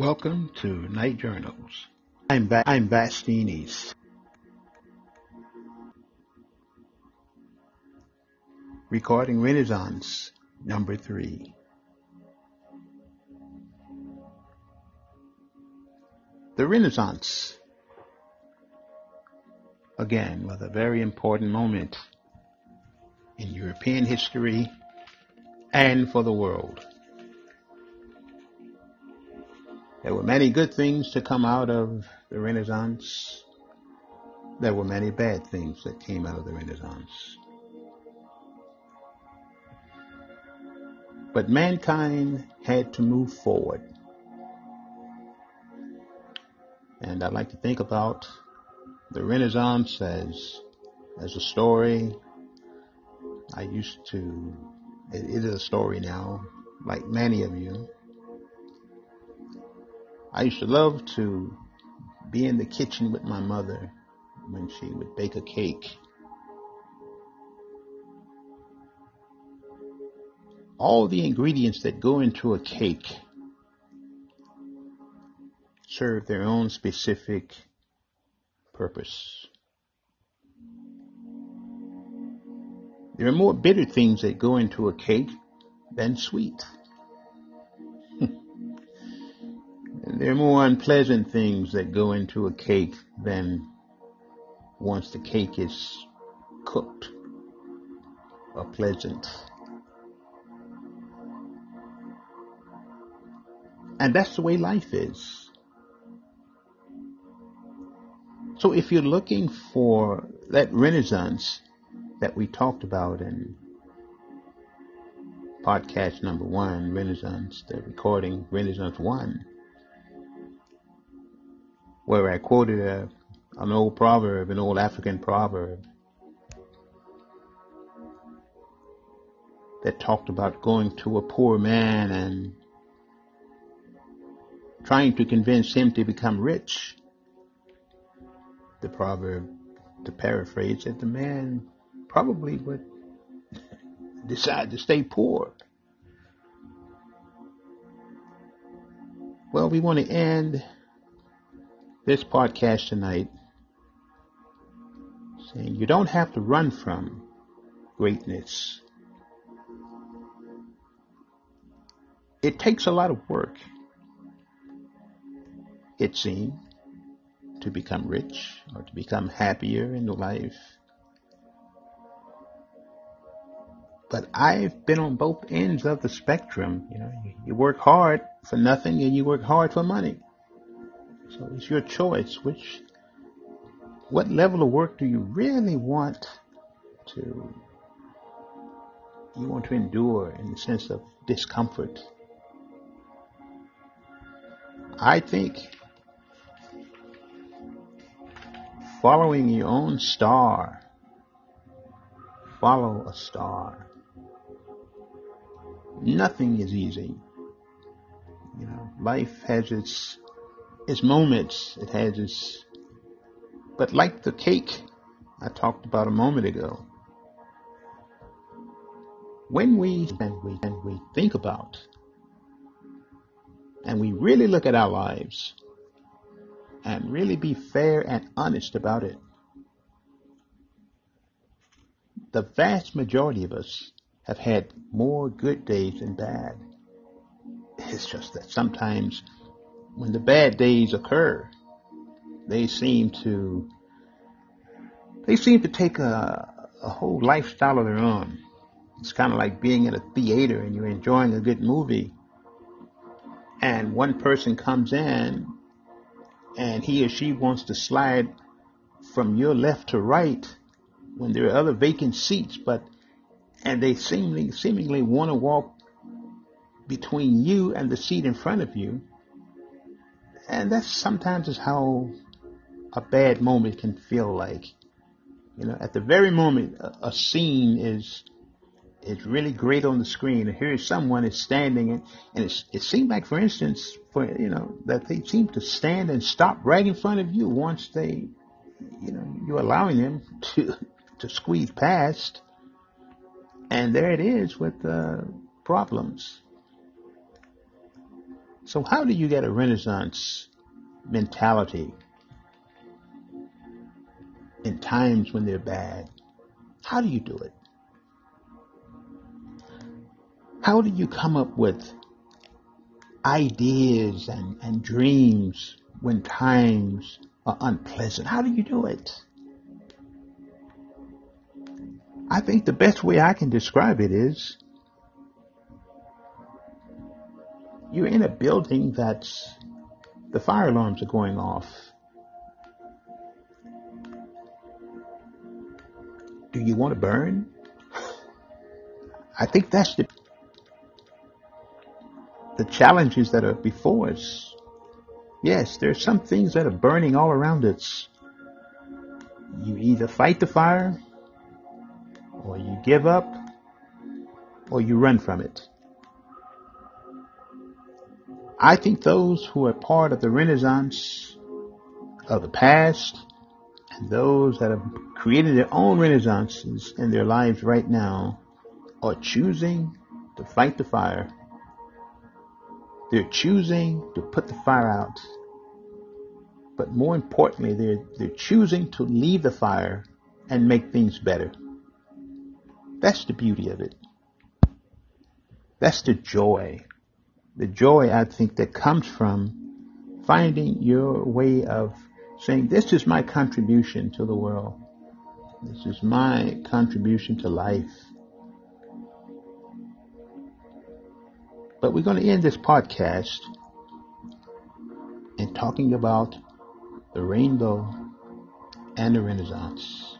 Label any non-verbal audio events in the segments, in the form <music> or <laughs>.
Welcome to Night Journals. I'm, ba- I'm Vastine East. Recording Renaissance number three. The Renaissance, again, was a very important moment in European history and for the world. There were many good things to come out of the Renaissance. There were many bad things that came out of the Renaissance. But mankind had to move forward. And I like to think about the Renaissance as, as a story. I used to, it is a story now, like many of you. I used to love to be in the kitchen with my mother when she would bake a cake. All the ingredients that go into a cake serve their own specific purpose. There are more bitter things that go into a cake than sweet. There are more unpleasant things that go into a cake than once the cake is cooked or pleasant. And that's the way life is. So if you're looking for that renaissance that we talked about in podcast number one, Renaissance, the recording Renaissance one, where I quoted a, an old proverb, an old African proverb that talked about going to a poor man and trying to convince him to become rich. The proverb, to paraphrase it, the man probably would <laughs> decide to stay poor. Well, we want to end this podcast tonight saying you don't have to run from greatness. It takes a lot of work, it seems, to become rich or to become happier in life. But I've been on both ends of the spectrum. You know, you work hard for nothing and you work hard for money. So it's your choice. Which, what level of work do you really want to, you want to endure in the sense of discomfort? I think following your own star, follow a star. Nothing is easy. You know, life has its its moments. It has its, but like the cake I talked about a moment ago, when we and we and we think about and we really look at our lives and really be fair and honest about it, the vast majority of us have had more good days than bad. It's just that sometimes when the bad days occur, they seem to they seem to take a, a whole lifestyle of their own. It's kind of like being in a theater and you're enjoying a good movie, and one person comes in and he or she wants to slide from your left to right when there are other vacant seats, but and they seemingly seemingly want to walk between you and the seat in front of you and that's sometimes is how a bad moment can feel like. You know, at the very moment a, a scene is is really great on the screen, and here someone is standing, and, and it, it seemed like, for instance, for you know, that they seem to stand and stop right in front of you once they, you know, you're allowing them to to squeeze past, and there it is with uh, problems. So how do you get a Renaissance mentality in times when they're bad? How do you do it? How do you come up with ideas and, and dreams when times are unpleasant? How do you do it? I think the best way I can describe it is you're in a building that's the fire alarms are going off. Do you want to burn? I think that's the the challenges that are before us. Yes, there are some things that are burning all around us. You either fight the fire or you give up, or you run from it. I think those who are part of the Renaissance of the past and those that have created their own renaissances in their lives right now are choosing to fight the fire. They're choosing to put the fire out. But more importantly, they're, they're choosing to leave the fire and make things better. That's the beauty of it. That's the joy. The joy, I think, that comes from finding your way of saying, this is my contribution to the world. This is my contribution to life. But we're going to end this podcast in talking about the rainbow and the Renaissance.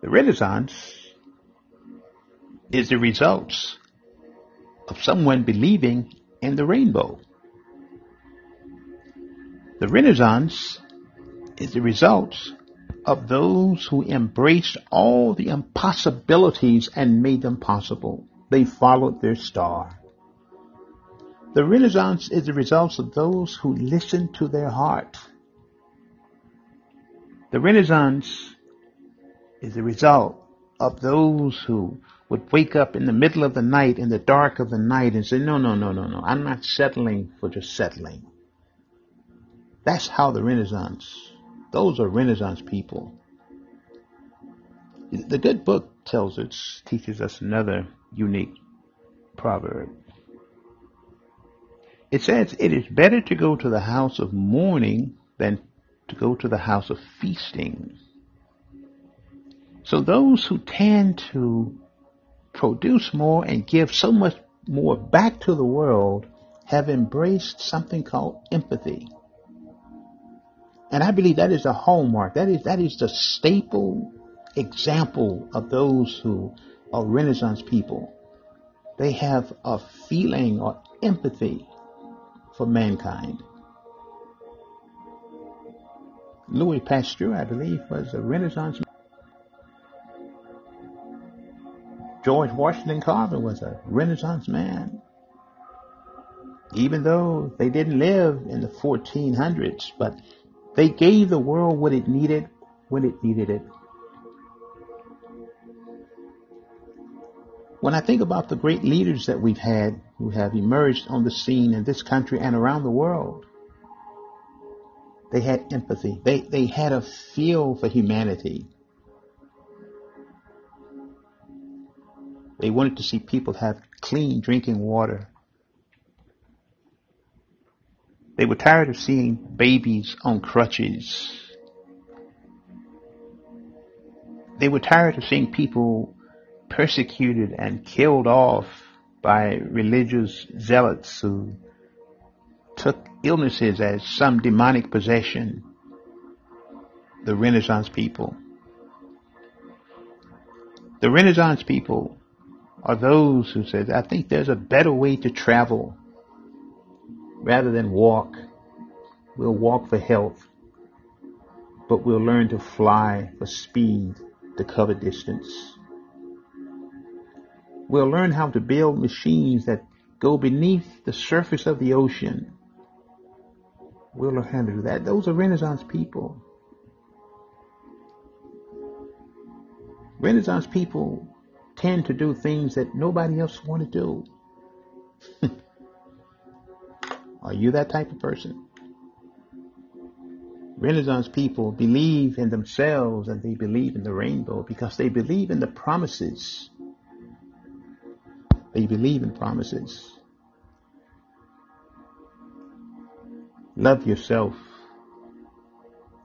The Renaissance is the results of someone believing in the rainbow. The Renaissance is the result of those who embraced all the impossibilities and made them possible. They followed their star. The Renaissance is the result of those who listened to their heart. The Renaissance is the result of those who would wake up in the middle of the night, in the dark of the night, and say, no, no, no, no, no, I'm not settling for just settling. That's how the Renaissance, those are Renaissance people. The good book tells us, teaches us another unique proverb. It says, it is better to go to the house of mourning than to go to the house of feasting. So those who tend to produce more and give so much more back to the world have embraced something called empathy. And I believe that is the hallmark. That is, that is the staple example of those who are Renaissance people. They have a feeling or empathy for mankind. Louis Pasteur, I believe, was a Renaissance George Washington Carver was a Renaissance man. Even though they didn't live in the 1400s, but they gave the world what it needed when it needed it. When I think about the great leaders that we've had who have emerged on the scene in this country and around the world, they had empathy. They, they had a feel for humanity. They wanted to see people have clean drinking water. They were tired of seeing babies on crutches. They were tired of seeing people persecuted and killed off by religious zealots who took illnesses as some demonic possession. The Renaissance people. The Renaissance people are those who said, I think there's a better way to travel rather than walk. We'll walk for health, but we'll learn to fly for speed to cover distance. We'll learn how to build machines that go beneath the surface of the ocean. We'll learn how to do that. Those are Renaissance people. Renaissance people tend to do things that nobody else want to do. <laughs> Are you that type of person? Renaissance people believe in themselves and they believe in the rainbow because they believe in the promises. They believe in promises. Love yourself.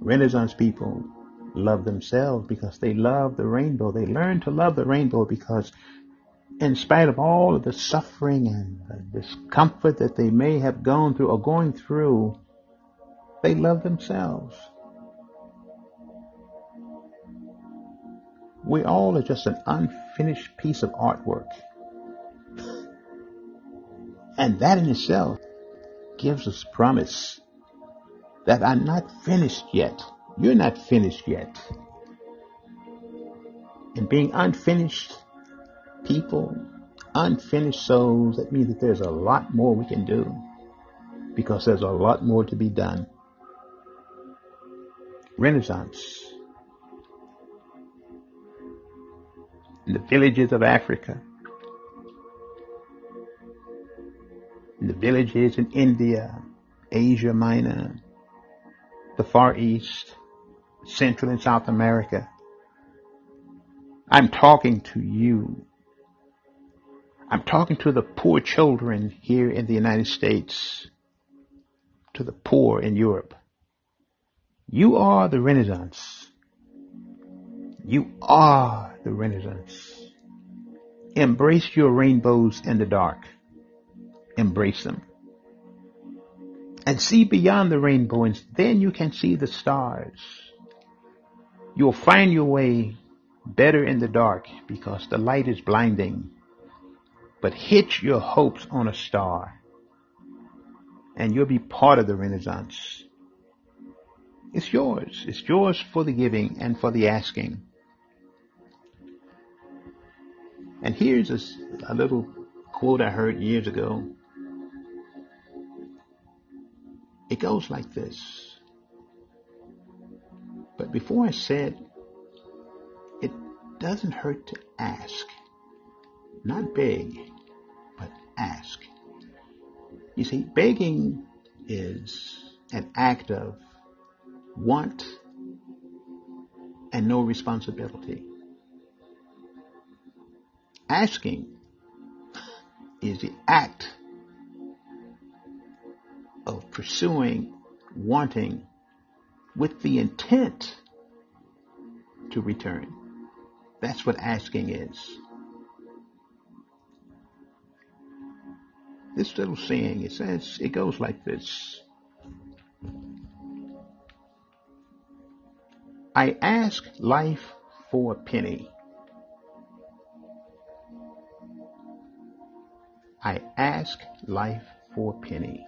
Renaissance people love themselves because they love the rainbow. They learn to love the rainbow because in spite of all of the suffering and the discomfort that they may have gone through or going through, they love themselves. We all are just an unfinished piece of artwork. And that in itself gives us promise that I'm not finished yet. You're not finished yet. And being unfinished people, unfinished souls, that means that there's a lot more we can do because there's a lot more to be done. Renaissance. In the villages of Africa, in the villages in India, Asia Minor, the Far East, Central and South America. I'm talking to you. I'm talking to the poor children here in the United States, to the poor in Europe. You are the Renaissance. You are the Renaissance. Embrace your rainbows in the dark. Embrace them. And see beyond the rainbow, and then you can see the stars. You'll find your way better in the dark because the light is blinding. But hitch your hopes on a star, and you'll be part of the Renaissance. It's yours. It's yours for the giving and for the asking. And here's a, a little quote I heard years ago. It goes like this. But before I said, it doesn't hurt to ask. Not beg, but ask. You see, begging is an act of want and no responsibility. Asking is the act of pursuing, wanting, with the intent to return. That's what asking is. This little saying, it says, it goes like this. I ask life for a penny. I ask life for a penny.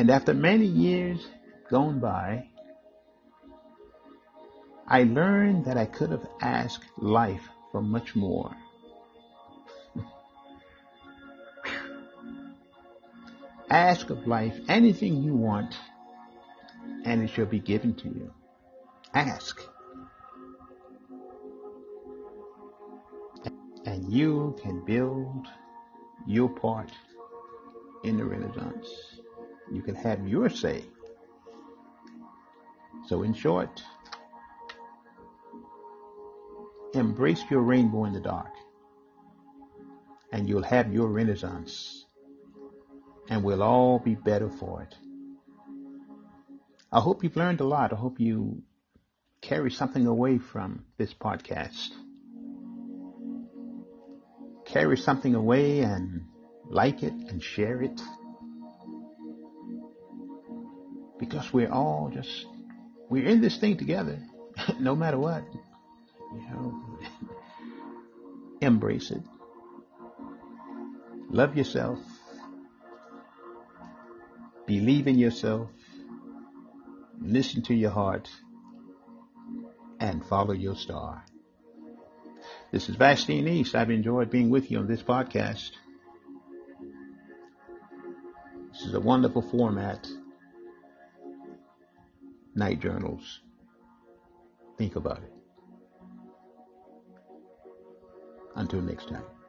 And after many years gone by, I learned that I could have asked life for much more. <laughs> Ask of life anything you want and it shall be given to you. Ask. And you can build your part in the Renaissance. You can have your say. So, in short, embrace your rainbow in the dark, and you'll have your Renaissance, and we'll all be better for it. I hope you've learned a lot. I hope you carry something away from this podcast. Carry something away and like it and share it. Because we're all just, we're in this thing together, <laughs> no matter what. You know, <laughs> embrace it. Love yourself. Believe in yourself listen to your heart, and follow your star. This is Vastine East. I've enjoyed being with you on this podcast. This is a wonderful format night journals. Think about it. Until next time.